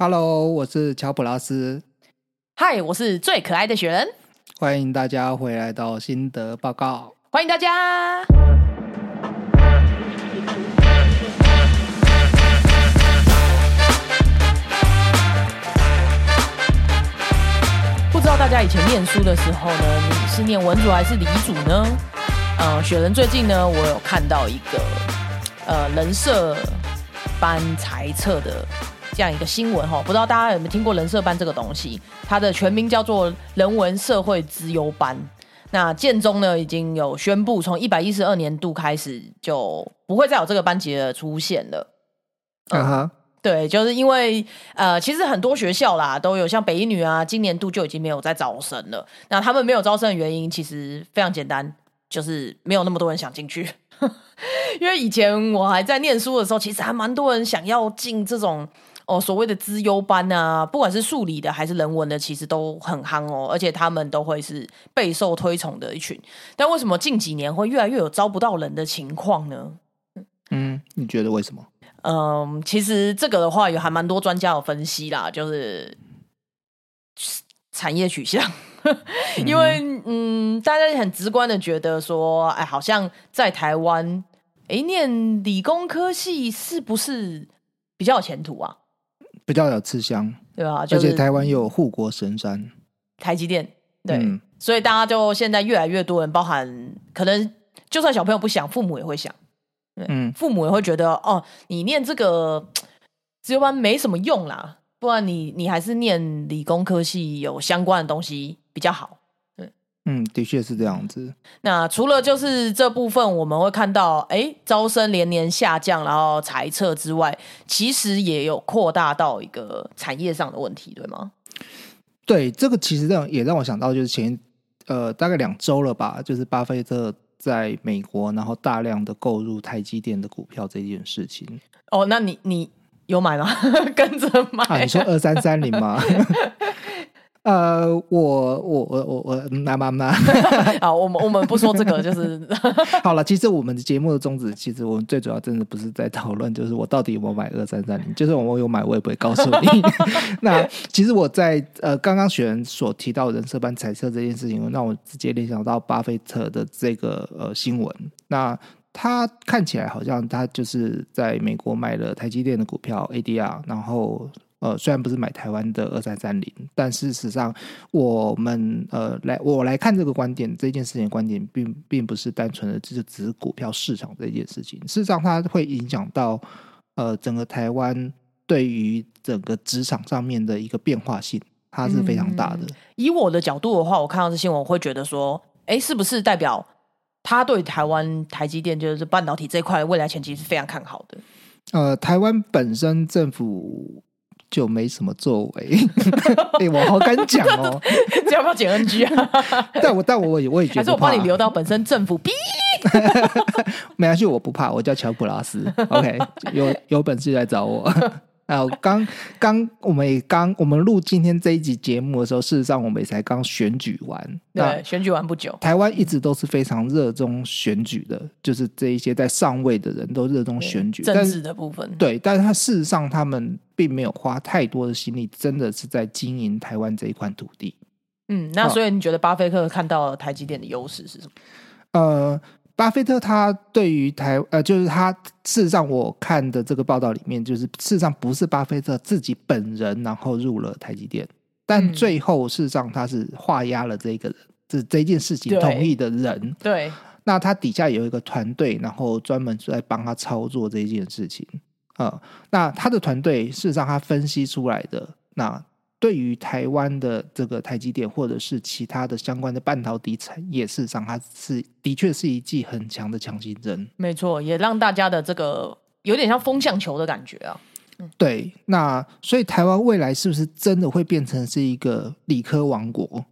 Hello，我是乔普拉斯，嗨，我是最可爱的雪人，欢迎大家回来到心得报告。欢迎大家。不知道大家以前念书的时候呢，你是念文组还是理组呢？呃，雪人最近呢，我有看到一个呃人设班裁测的这样一个新闻哈，不知道大家有没有听过人社班这个东西？它的全名叫做人文社会资优班。那建中呢，已经有宣布，从一百一十二年度开始就不会再有这个班级的出现了。啊哈，对，就是因为呃，其实很多学校啦都有，像北一女啊，今年度就已经没有在招生了。那他们没有招生的原因，其实非常简单，就是没有那么多人想进去。因为以前我还在念书的时候，其实还蛮多人想要进这种哦所谓的资优班啊，不管是数理的还是人文的，其实都很夯哦，而且他们都会是备受推崇的一群。但为什么近几年会越来越有招不到人的情况呢？嗯，你觉得为什么？嗯，其实这个的话有还蛮多专家有分析啦，就是产业取向，因为嗯，大家很直观的觉得说，哎，好像在台湾，哎，念理工科系是不是比较有前途啊？比较有吃香，对吧？而且台湾又有护国神山。台积电，对，嗯所以大家就现在越来越多人，包含可能就算小朋友不想，父母也会想。嗯，父母也会觉得哦，你念这个自由班没什么用啦，不然你你还是念理工科系有相关的东西比较好。嗯，的确是这样子。那除了就是这部分我们会看到，哎，招生连年下降，然后裁撤之外，其实也有扩大到一个产业上的问题，对吗？对，这个其实让也让我想到，就是前呃大概两周了吧，就是巴菲特在美国，然后大量的购入台积电的股票这件事情哦，那你你有买吗？跟着买？啊，你说二三三零吗？呃，我我我我我那妈妈，好，我们我们不说这个，就是 好了，其实我们的节目的宗旨，其实我们最主要真的不是在讨论，就是我到底有没有买二三三零，就是我有买，我也不会告诉你。那其实我在呃刚刚学员所提到人设班彩色这件事情，让我直接联想到巴菲特的这个呃新闻。那他看起来好像他就是在美国买了台积电的股票 ADR，然后呃虽然不是买台湾的二三三零，但事实上我们呃来我来看这个观点这件事情的观点，并并不是单纯的只是只是股票市场这件事情，事实上它会影响到呃整个台湾对于整个职场上面的一个变化性，它是非常大的。以我的角度的话，我看到这新闻，我会觉得说，哎，是不是代表他对台湾台积电就是半导体这一块未来前景是非常看好的？呃，台湾本身政府就没什么作为，哎、我好敢讲哦。这要不要减 NG 啊？但我但我也我也觉得还是我怕帮你留到本身政府逼没关系，我不怕，我叫乔普拉斯。OK，有有本事来找我。啊，刚刚我们也刚我们录今天这一集节目的时候，事实上我们也才刚选举完。那对，选举完不久，台湾一直都是非常热衷选举的，就是这一些在上位的人都热衷选举，政治的部分，对，但是他事实上他们并没有花太多的心力，真的是在经营台湾这一块土地。嗯，那哦所以你觉得巴菲特看到台积电的优势是什么？呃，巴菲特他对于台呃，就是他事实上我看的这个报道里面，就是事实上不是巴菲特自己本人然后入了台积电，但嗯最后事实上他是画押了这个人，这这件事情同意的人。对，那他底下有一个团队，然后专门在帮他操作这件事情。呃，那他的团队事实上他分析出来的，那对于台湾的这个台积电或者是其他的相关的半导体产业，事实上它是的确是一剂很强的强心针。没错，也让大家的这个有点像风向球的感觉啊。对，那所以台湾未来是不是真的会变成是一个理科王国？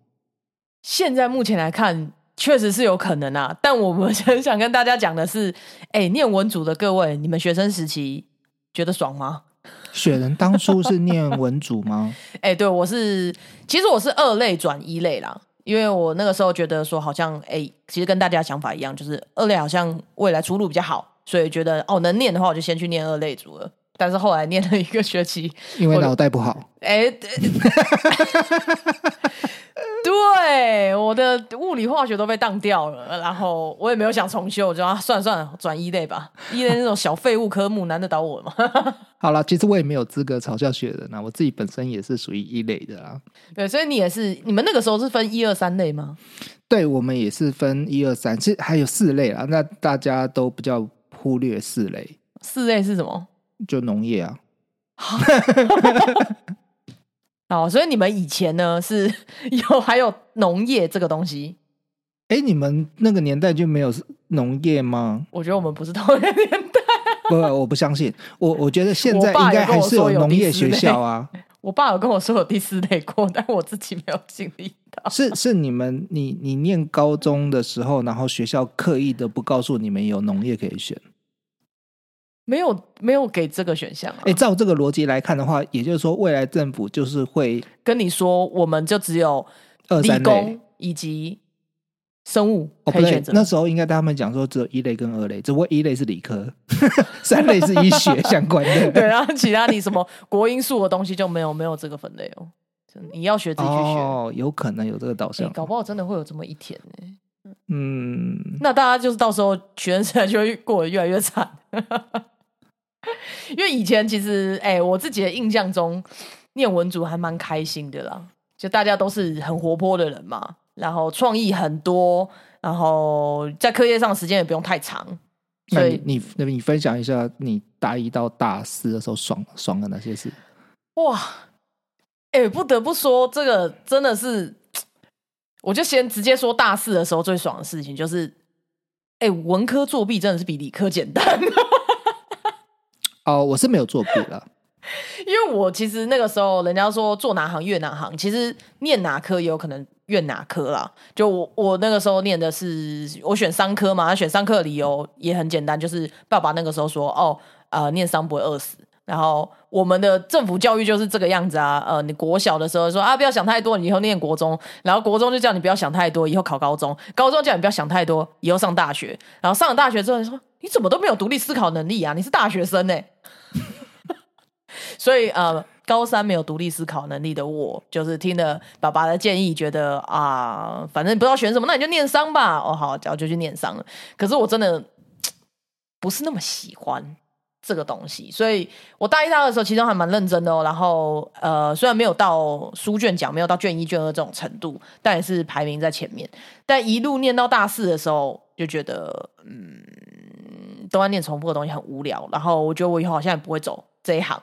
现在目前来看，确实是有可能啊。但我们 很想跟大家讲的是，哎，念文组的各位，你们学生时期觉得爽吗？雪人当初是念文组吗？哎，对我是，其实我是二类转一类啦，因为我那个时候觉得说，好像哎，其实跟大家想法一样，就是二类好像未来出路比较好，所以觉得哦能念的话，我就先去念二类组了。但是后来念了一个学期，因为脑袋不好。哎，对，我的物理化学都被当掉了，然后我也没有想重修，我就啊，算了算了，转一类吧，一类那种小废物科目难得倒我吗？好了，其实我也没有资格嘲笑学人啊，我自己本身也是属于一类的啊。对，所以你也是，你们那个时候是分一二三类吗？对，我们也是分一二三，其实还有四类啊。那大家都比较忽略四类，四类是什么？就农业啊。哦，所以你们以前呢是 有还有农业这个东西？哎，你们那个年代就没有农业吗？我觉得我们不是同一个年代。不，我不相信。我我觉得现在应该还是有农业学校啊。我爸有跟我说有第四类过，但我自己没有经历到。是是，你们你你念高中的时候，然后学校刻意的不告诉你们有农业可以选。没有没有给这个选项啊！哎，照这个逻辑来看的话，也就是说，未来政府就是会跟你说，我们就只有理工以及生物可以选择。那时候应该他们讲说，只有一类跟二类，只不过一类是理科，三类是医学 相关的。对，然后其他你什么国因素的东西就没有没有这个分类哦。你要学自己去学哦，有可能有这个导向，搞不好真的会有这么一天呢。嗯，那大家就是到时候学生时代就会过得越来越惨。因为以前其实，哎，我自己的印象中，念文组还蛮开心的啦，就大家都是很活泼的人嘛，然后创意很多，然后在课业上时间也不用太长。所以你那你分享一下，你大一到大四的时候爽爽的哪些事？哇，哎，不得不说，这个真的是，我就先直接说大四的时候最爽的事情就是，哎，文科作弊真的是比理科简单。哦，我是没有作弊了，因为我其实那个时候人家说做哪行怨哪行，其实念哪科也有可能怨哪科啦。就我我那个时候念的是我选商科嘛，选商科的理由也很简单，就是爸爸那个时候说哦，呃，念商不会饿死。然后我们的政府教育就是这个样子啊，呃，你国小的时候说啊，不要想太多，你以后念国中，然后国中就叫你不要想太多，以后考高中，高中叫你不要想太多，以后上大学，然后上了大学之后说你怎么都没有独立思考能力啊，你是大学生呢。所以呃，高三没有独立思考能力的我，就是听了爸爸的建议，觉得啊，反正不知道选什么，那你就念商吧。哦，好，然后就去念商了。可是我真的不是那么喜欢这个东西，所以我大一、大二的时候，其实还蛮认真的哦。然后呃，虽然没有到书卷奖，没有到卷一、卷二这种程度，但也是排名在前面。但一路念到大四的时候，就觉得嗯。都在念重复的东西很无聊，然后我觉得我以后好像也不会走这一行，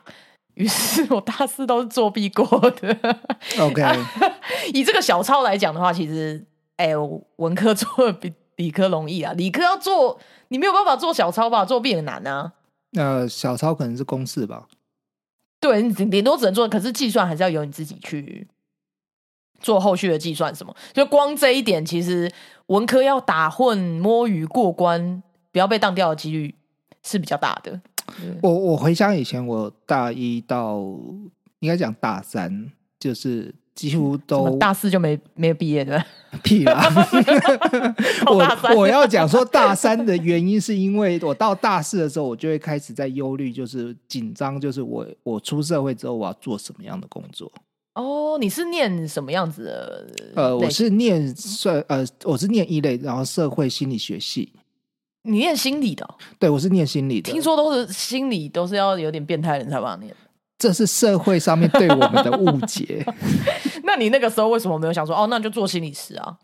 于是我大四都是作弊过的。OK，以这个小抄来讲的话，其实哎，文科做的比理科容易啊。理科要做，你没有办法做小抄吧？作弊很难啊。呃，小抄可能是公式吧？对，你顶多只能做，可是计算还是要由你自己去做后续的计算。什么？就光这一点，其实文科要打混摸鱼过关。不要被当掉的几率是比较大的。我我回想以前，我大一到应该讲大三，就是几乎都大四就没没有毕业的 屁啦。我我要讲说大三的原因，是因为我到大四的时候，我就会开始在忧虑，就是紧张，就是我我出社会之后我要做什么样的工作。哦，你是念什么样子的？呃，我是念社呃，我是念一类，然后社会心理学系。你念心理的？对，我是念心理的。听说都是心理，都是要有点变态人才把它念。这是社会上面对我们的误解。那你那个时候为什么没有想说哦，那就做心理师啊？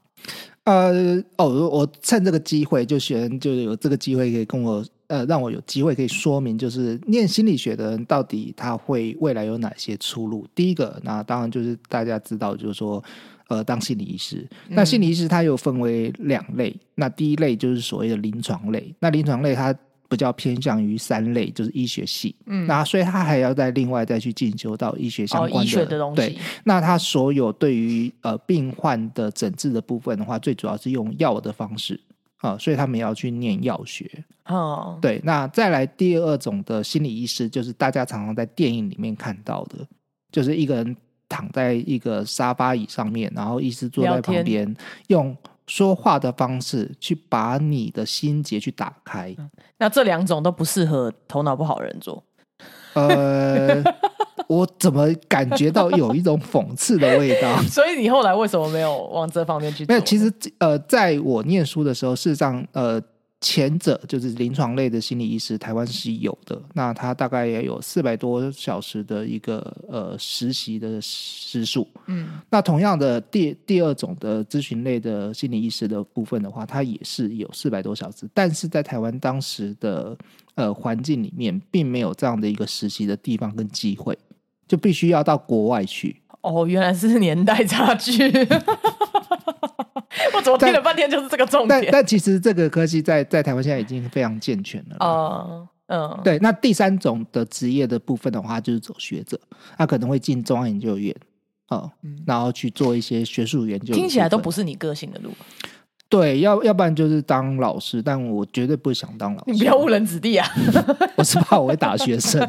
呃，哦，我趁这个机会就选，就有这个机会可以跟我呃，让我有机会可以说明，就是念心理学的人到底他会未来有哪些出路？第一个，那当然就是大家知道，就是说。呃，当心理医师，那心理医师它又分为两类。那第一类就是所谓的临床类，那临床类它比较偏向于三类，就是医学系。嗯，那所以他还要再另外再去进修到医学相关的东西。对，那他所有对于呃病患的诊治的部分的话，最主要是用药的方式啊，所以他们要去念药学。哦，对，那再来第二种的心理医师，就是大家常常在电影里面看到的，就是一个人。躺在一个沙发椅上面，然后医师坐在旁边，用说话的方式去把你的心结去打开。那这两种都不适合头脑不好的人做。呃，我怎么感觉到有一种讽刺的味道？所以你后来为什么没有往这方面去做？没有，其实呃，在我念书的时候，事实上呃。前者就是临床类的心理医师，台湾是有的。那他大概也有四百多小时的一个呃实习的时数。嗯，那同样的第第二种的咨询类的心理医师的部分的话，他也是有四百多小时，但是在台湾当时的呃环境里面，并没有这样的一个实习的地方跟机会，就必须要到国外去。哦，原来是年代差距。我怎么听了半天就是这个重点？但但其实这个科技在在台湾现在已经非常健全了。哦，嗯，对。那第三种的职业的部分的话，就是走学者，他可能会进中央研究院，哦，然后去做一些学术研究。听起来都不是你个性的路。对，要要不然就是当老师，但我绝对不想当老师。你不要误人子弟啊！我是怕我会打学生。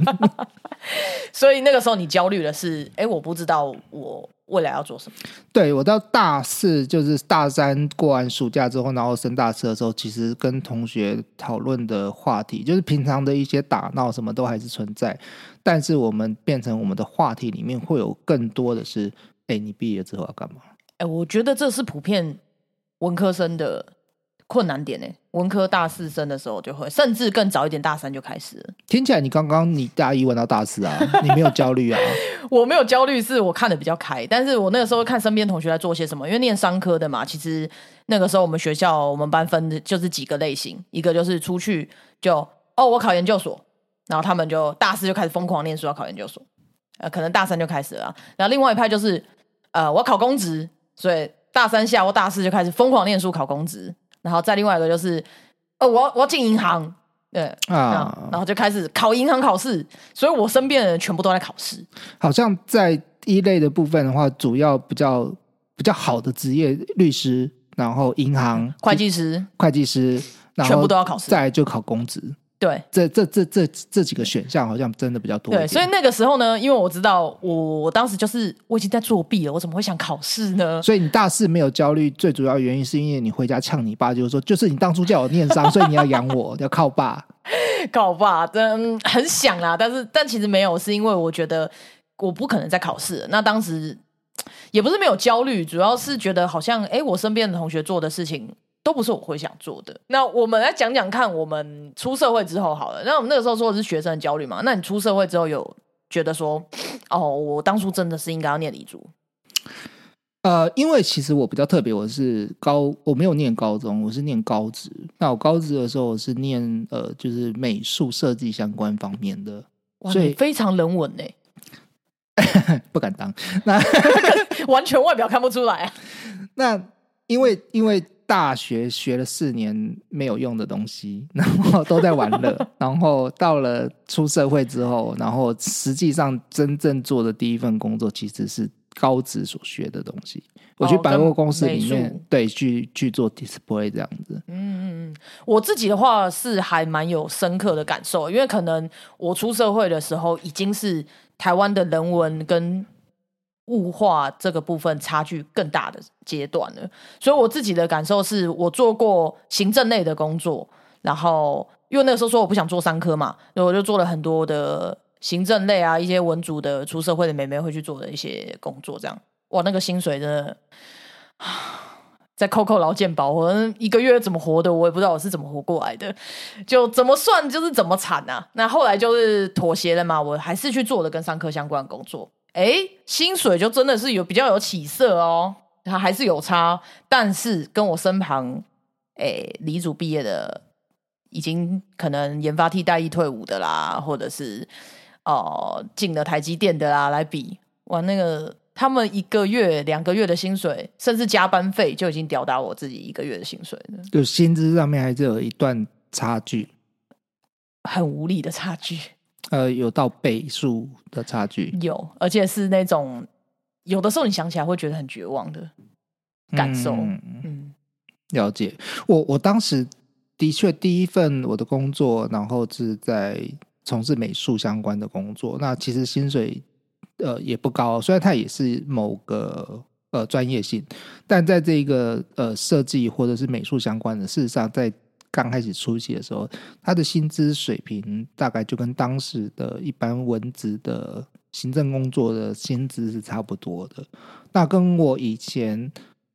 所以那个时候你焦虑的是，哎，我不知道我。未来要做什么？对我到大四，就是大三过完暑假之后，然后升大四的时候，其实跟同学讨论的话题，就是平常的一些打闹什么都还是存在，但是我们变成我们的话题里面会有更多的是，哎，你毕业之后要干嘛？哎，我觉得这是普遍文科生的。困难点呢？文科大四生的时候就会，甚至更早一点，大三就开始了。听起来你刚刚你大一玩到大四啊，你没有焦虑啊？我没有焦虑，是我看的比较开。但是我那个时候看身边同学在做些什么，因为念商科的嘛，其实那个时候我们学校我们班分的就是几个类型，一个就是出去就哦，我考研究所，然后他们就大四就开始疯狂念书要考研究所，呃，可能大三就开始了。然后另外一派就是呃，我要考公职，所以大三下或大四就开始疯狂念书考公职。然后再另外一个就是，呃，我要我要进银行，对啊，然后就开始考银行考试，所以我身边的人全部都在考试。好像在一类的部分的话，主要比较比较好的职业，律师，然后银行会计师、会计师，然后全部都要考试，再就考公职。对，这这这这这几个选项好像真的比较多。对，所以那个时候呢，因为我知道我我当时就是我已经在作弊了，我怎么会想考试呢？所以你大四没有焦虑，最主要原因是因为你回家呛你爸，就是说，就是你当初叫我念商，所以你要养我，要靠爸，靠爸，真很想啊。但是但其实没有，是因为我觉得我不可能再考试。那当时也不是没有焦虑，主要是觉得好像哎，我身边的同学做的事情。都不是我会想做的。那我们来讲讲看，我们出社会之后好了。那我们那个时候说的是学生焦虑嘛？那你出社会之后有觉得说，哦，我当初真的是应该要念理组？呃，因为其实我比较特别，我是高，我没有念高中，我是念高职。那我高职的时候，我是念呃，就是美术设计相关方面的，所以非常人文呢。不敢当，那 完全外表看不出来。啊 那因为因为。大学学了四年没有用的东西，然后都在玩乐，然后到了出社会之后，然后实际上真正做的第一份工作其实是高职所学的东西。我去百货公司里面，对，去去做 display 这样子。嗯嗯嗯，我自己的话是还蛮有深刻的感受，因为可能我出社会的时候已经是台湾的人文跟。物化这个部分差距更大的阶段了，所以我自己的感受是我做过行政类的工作，然后因为那个时候说我不想做三科嘛，所以我就做了很多的行政类啊，一些文组的出社会的美眉会去做的一些工作，这样哇，那个薪水真的在扣扣劳健保，我一个月怎么活的，我也不知道我是怎么活过来的，就怎么算就是怎么惨啊。那后来就是妥协了嘛，我还是去做了跟三科相关的工作。哎，薪水就真的是有比较有起色哦，它还是有差，但是跟我身旁哎，李组毕业的，已经可能研发替代役退伍的啦，或者是哦进了台积电的啦来比，哇，那个他们一个月、两个月的薪水，甚至加班费就已经吊打我自己一个月的薪水了。就薪资上面还是有一段差距，很无力的差距。呃，有到倍数的差距，有，而且是那种有的时候你想起来会觉得很绝望的感受。嗯，了解。我我当时的确第一份我的工作，然后是在从事美术相关的工作。那其实薪水呃也不高，虽然它也是某个呃专业性，但在这个呃设计或者是美术相关的，事实上在刚开始初期的时候，他的薪资水平大概就跟当时的一般文职的行政工作的薪资是差不多的。那跟我以前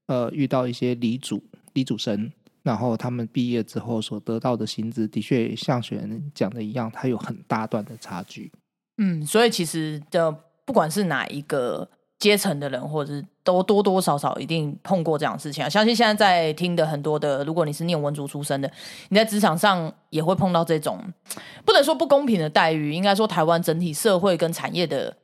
呃遇到一些李主李主生，然后他们毕业之后所得到的薪资，的确像学员讲的一样，它有很大段的差距。嗯，所以其实的不管是哪一个阶层的人，或者是都多多少少一定碰过这样的事情啊。相信现在在听的很多的，如果你是念文组出身的，你在职场上也会碰到这种不能说不公平的待遇，应该说台湾整体社会跟产业的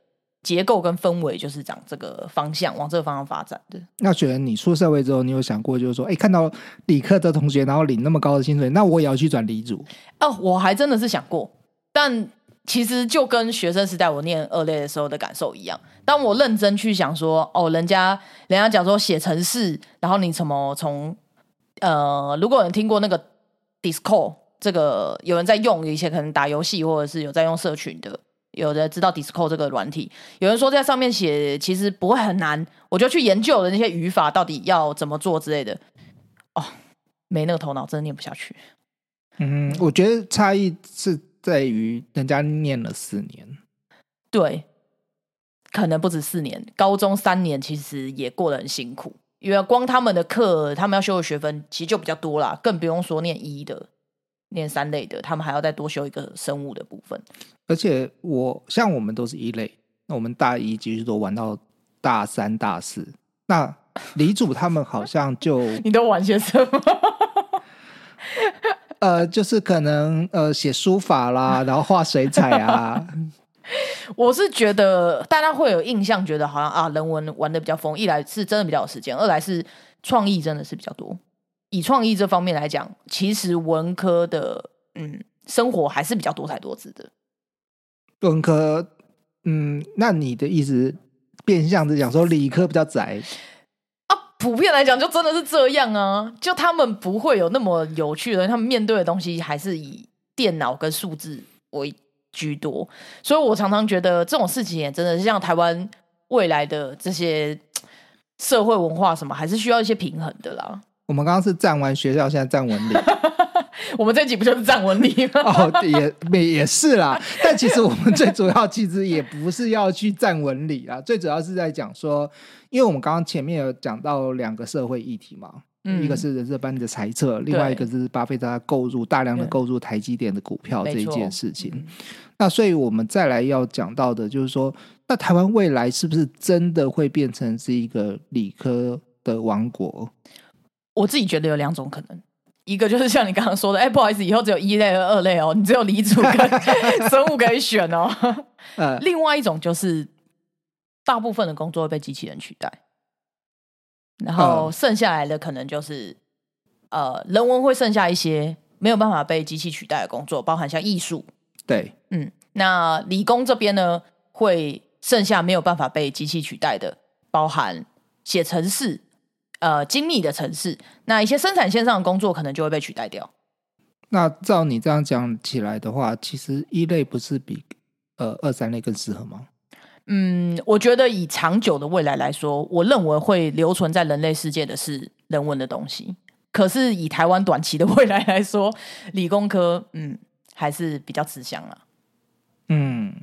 结构跟氛围就是讲这个方向，往这个方向发展的。那觉得你出社会之后，你有想过就是说，哎，看到理科的同学然后领那么高的薪水，那我也要去转理组？哦，我还真的是想过，但。其实就跟学生时代我念二类的时候的感受一样。当我认真去想说，哦，人家人家讲说写程式，然后你怎么从呃，如果有人听过那个 Discord，这个有人在用，一些可能打游戏或者是有在用社群的，有的知道 Discord 这个软体，有人说在上面写其实不会很难，我就去研究了那些语法到底要怎么做之类的。哦，没那个头脑，真的念不下去。嗯，我觉得差异是。在于人家念了四年，对，可能不止四年，高中三年其实也过得很辛苦，因为光他们的课，他们要修的学分其实就比较多啦，更不用说念一的、念三类的，他们还要再多修一个生物的部分。而且我像我们都是一类，那我们大一继续都玩到大三、大四，那李主他们好像就 你都玩些什么？呃，就是可能呃写书法啦，然后画水彩啊。我是觉得大家会有印象，觉得好像啊人文玩的比较疯。一来是真的比较有时间，二来是创意真的是比较多。以创意这方面来讲，其实文科的嗯生活还是比较多才多姿的。文科，嗯，那你的意思变相的讲说理科比较窄？普遍来讲，就真的是这样啊！就他们不会有那么有趣的，他们面对的东西还是以电脑跟数字为居多。所以我常常觉得这种事情也真的是像台湾未来的这些社会文化什么，还是需要一些平衡的啦。我们刚刚是站完学校，现在站文理。我们这集不就是站文理吗？哦，也也也是啦。但其实我们最主要其实也不是要去站文理啊，最主要是在讲说。因为我们刚刚前面有讲到两个社会议题嘛，嗯一个是人事班的猜测，另外一个是巴菲特他购入大量的购入台积电的股票这一件事情。那所以我们再来要讲到的就是说，那台湾未来是不是真的会变成是一个理科的王国？我自己觉得有两种可能，一个就是像你刚刚说的，哎，不好意思，以后只有一类和二类哦，你只有理组跟 生物可以选哦。呃，另外一种就是。大部分的工作会被机器人取代，然后剩下来的可能就是呃，人文会剩下一些没有办法被机器取代的工作，包含像艺术。对，嗯，那理工这边呢，会剩下没有办法被机器取代的，包含写程式，呃，精密的城市。那一些生产线上的工作可能就会被取代掉。那照你这样讲起来的话，其实一类不是比呃二三类更适合吗？嗯，我觉得以长久的未来来说，我认为会留存在人类世界的是人文的东西。可是以台湾短期的未来来说，理工科嗯还是比较吃香啊。嗯，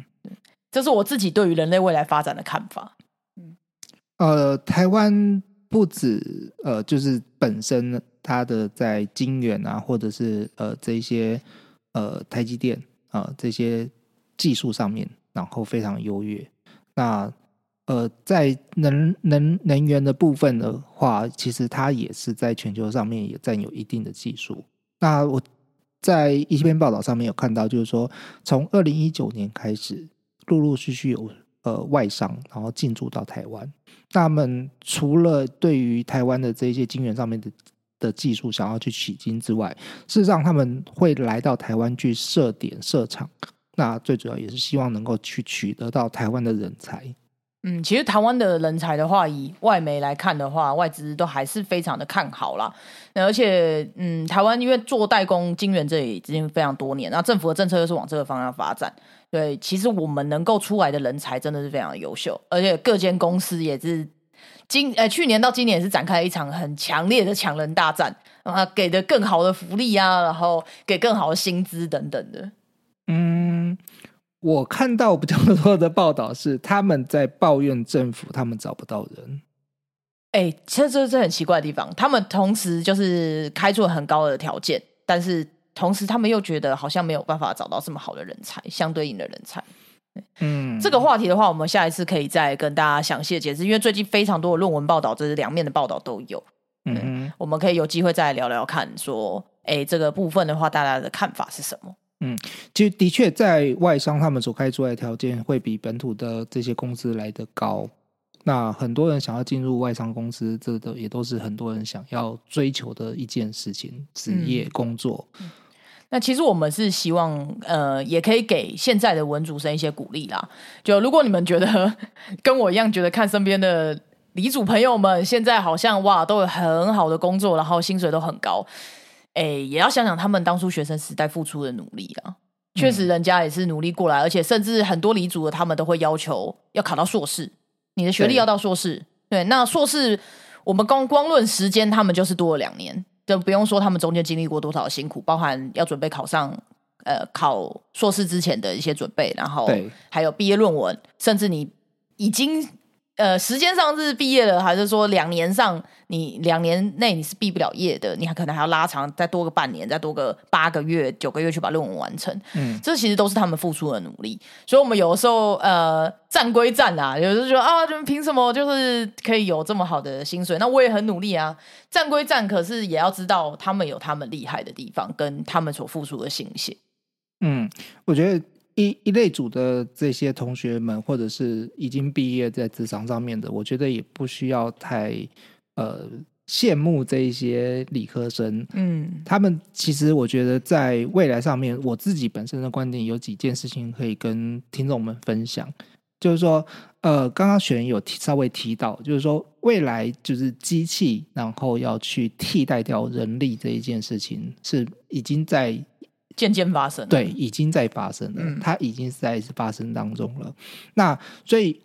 这是我自己对于人类未来发展的看法。嗯，呃，台湾不止呃，就是本身它的在晶圆啊，或者是呃这些呃台积电啊这些技术上面，然后非常优越。那呃，在能能能源的部分的话，其实它也是在全球上面也占有一定的技术。那我在一篇报道上面有看到，就是说从二零一九年开始，陆陆续续有呃外商然后进驻到台湾。他们除了对于台湾的这些晶圆上面的的技术想要去取经之外，事实上他们会来到台湾去设点设厂。那最主要也是希望能够去取得到台湾的人才。嗯，其实台湾的人才的话，以外媒来看的话，外资都还是非常的看好啦。而且，嗯，台湾因为做代工晶圆这里已经非常多年，那政府的政策又是往这个方向发展，对，其实我们能够出来的人才真的是非常优秀，而且各间公司也是今呃去年到今年也是展开了一场很强烈的抢人大战。啊，给的更好的福利啊，然后给更好的薪资等等的。嗯，我看到比较多的报道是他们在抱怨政府，他们找不到人。哎，其实这是很奇怪的地方，他们同时就是开出了很高的条件，但是同时他们又觉得好像没有办法找到这么好的人才，相对应的人才。嗯，这个话题的话，我们下一次可以再跟大家详细的解释，因为最近非常多的论文报道，这是两面的报道都有。嗯我们可以有机会再聊聊看，说，哎，这个部分的话，大家的看法是什么？嗯，其实的确在外商他们所开出来的条件会比本土的这些公司来得高。那很多人想要进入外商公司，这都也都是很多人想要追求的一件事情，职业工作。那其实我们是希望，呃，也可以给现在的文主生一些鼓励啦。就如果你们觉得 跟我一样，觉得看身边的李主朋友们现在好像哇都有很好的工作，然后薪水都很高，哎，也要想想他们当初学生时代付出的努力啊。确实，人家也是努力过来，而且甚至很多李主的他们都会要求要考到硕士，你的学历要到硕士。对，那硕士我们光光论时间，他们就是多了两年。就不用说他们中间经历过多少辛苦，包含要准备考上呃考硕士之前的一些准备，然后还有毕业论文，甚至你已经呃时间上是毕业了，还是说两年上你两年内你是毕不了业的，你还可能还要拉长再多个半年，再多个八个月、九个月去把论文完成。嗯，这其实都是他们付出的努力，所以我们有的时候呃战归战啊，有时候说啊，就凭什么就是可以有这么好的薪水？那我也很努力啊。战归战，可是也要知道他们有他们厉害的地方，跟他们所付出的心血。嗯，我觉得一一类组的这些同学们，或者是已经毕业在职场上面的，我觉得也不需要太呃羡慕这一些理科生。嗯，他们其实我觉得在未来上面，我自己本身的观点有几件事情可以跟听众们分享。就是说，呃，刚刚选有提稍微提到，就是说未来就是机器，然后要去替代掉人力这一件事情，是已经在渐渐发生，对，已经在发生了，它已经在发生当中了。那所以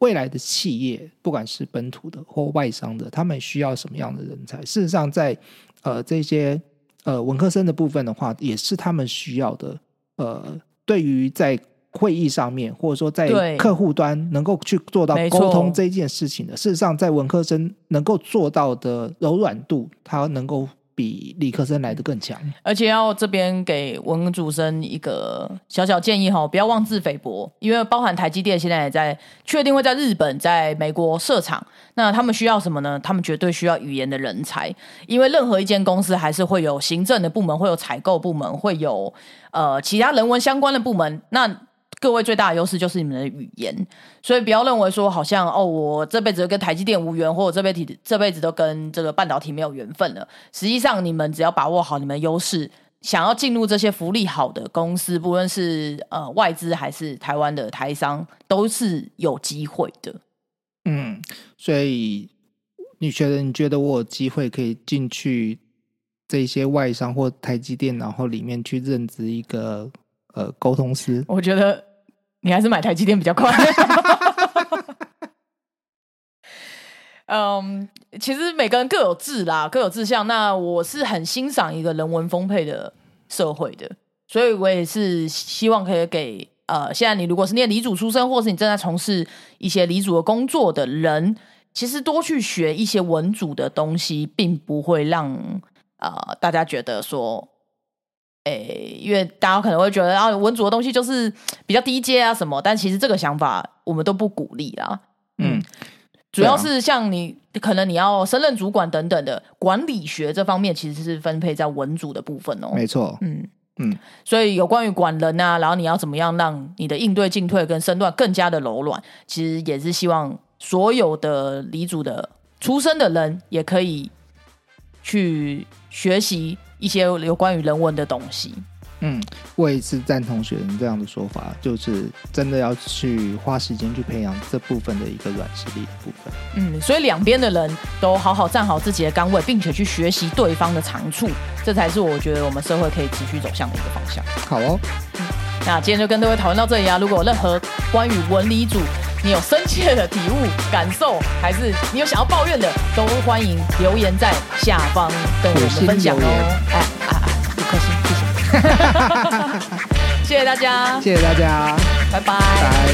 未来的企业，不管是本土的或外商的，他们需要什么样的人才？事实上，在呃这些呃文科生的部分的话，也是他们需要的。呃，对于在会议上面，或者说在客户端能够去做到沟通这件事情的，事实上，在文科生能够做到的柔软度，它能够比理科生来的更强。而且要这边给文主生一个小小建议哈，不要妄自菲薄，因为包含台积电现在也在确定会在日本、在美国设厂，那他们需要什么呢？他们绝对需要语言的人才，因为任何一间公司还是会有行政的部门，会有采购部门，会有呃其他人文相关的部门，那。各位最大的优势就是你们的语言，所以不要认为说好像哦，我这辈子跟台积电无缘，或者这辈子这辈子都跟这个半导体没有缘分了。实际上，你们只要把握好你们的优势，想要进入这些福利好的公司，不论是呃外资还是台湾的台商，都是有机会的。嗯，所以你觉得你觉得我有机会可以进去这些外商或台积电，然后里面去任职一个呃沟通师？我觉得。你还是买台积电比较快。嗯，其实每个人各有志啦，各有志向。那我是很欣赏一个人文丰沛的社会的，所以我也是希望可以给呃，现在你如果是念理组出身，或是你正在从事一些理组的工作的人，其实多去学一些文组的东西，并不会让呃大家觉得说。诶，因为大家可能会觉得啊，文组的东西就是比较低阶啊什么，但其实这个想法我们都不鼓励啦。嗯，主要是像你可能你要升任主管等等的管理学这方面，其实是分配在文组的部分哦。没错，嗯嗯，所以有关于管人啊，然后你要怎么样让你的应对进退跟身段更加的柔软，其实也是希望所有的离组的出身的人也可以去学习。一些有关于人文的东西，嗯，我也是赞同学人这样的说法，就是真的要去花时间去培养这部分的一个软实力的部分。嗯，所以两边的人都好好站好自己的岗位，并且去学习对方的长处，这才是我觉得我们社会可以持续走向的一个方向。好哦，那今天就跟各位讨论到这里啊！如果有任何关于文理组你有深切的体悟、感受，还是你有想要抱怨的，都欢迎留言在下方跟我们分享哦。哎啊啊，五颗星，谢谢，谢谢大家，谢谢大家，拜拜。拜。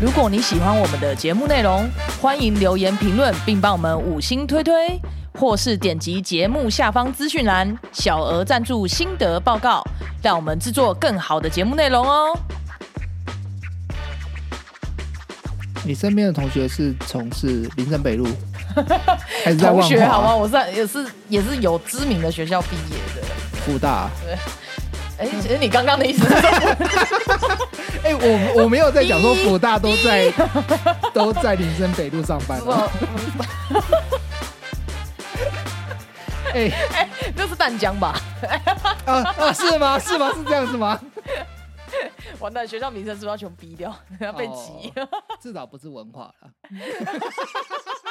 如果你喜欢我们的节目内容，欢迎留言评论，并帮我们五星推推，或是点击节目下方资讯栏小额赞助心得报告，让我们制作更好的节目内容哦。你身边的同学是从事林森北路，还是在同万学好吗？华、我是也是也是有知名的学校毕业的。复大？哎、其实你刚刚的意思是说，哎、我我没有在讲说复大都在都在林森北路上班、啊。哎、那是淡江吧？啊啊，是吗？是吗？是这样子吗？完蛋，学校名称是不是要全逼掉？要被挤。至少不是文化了。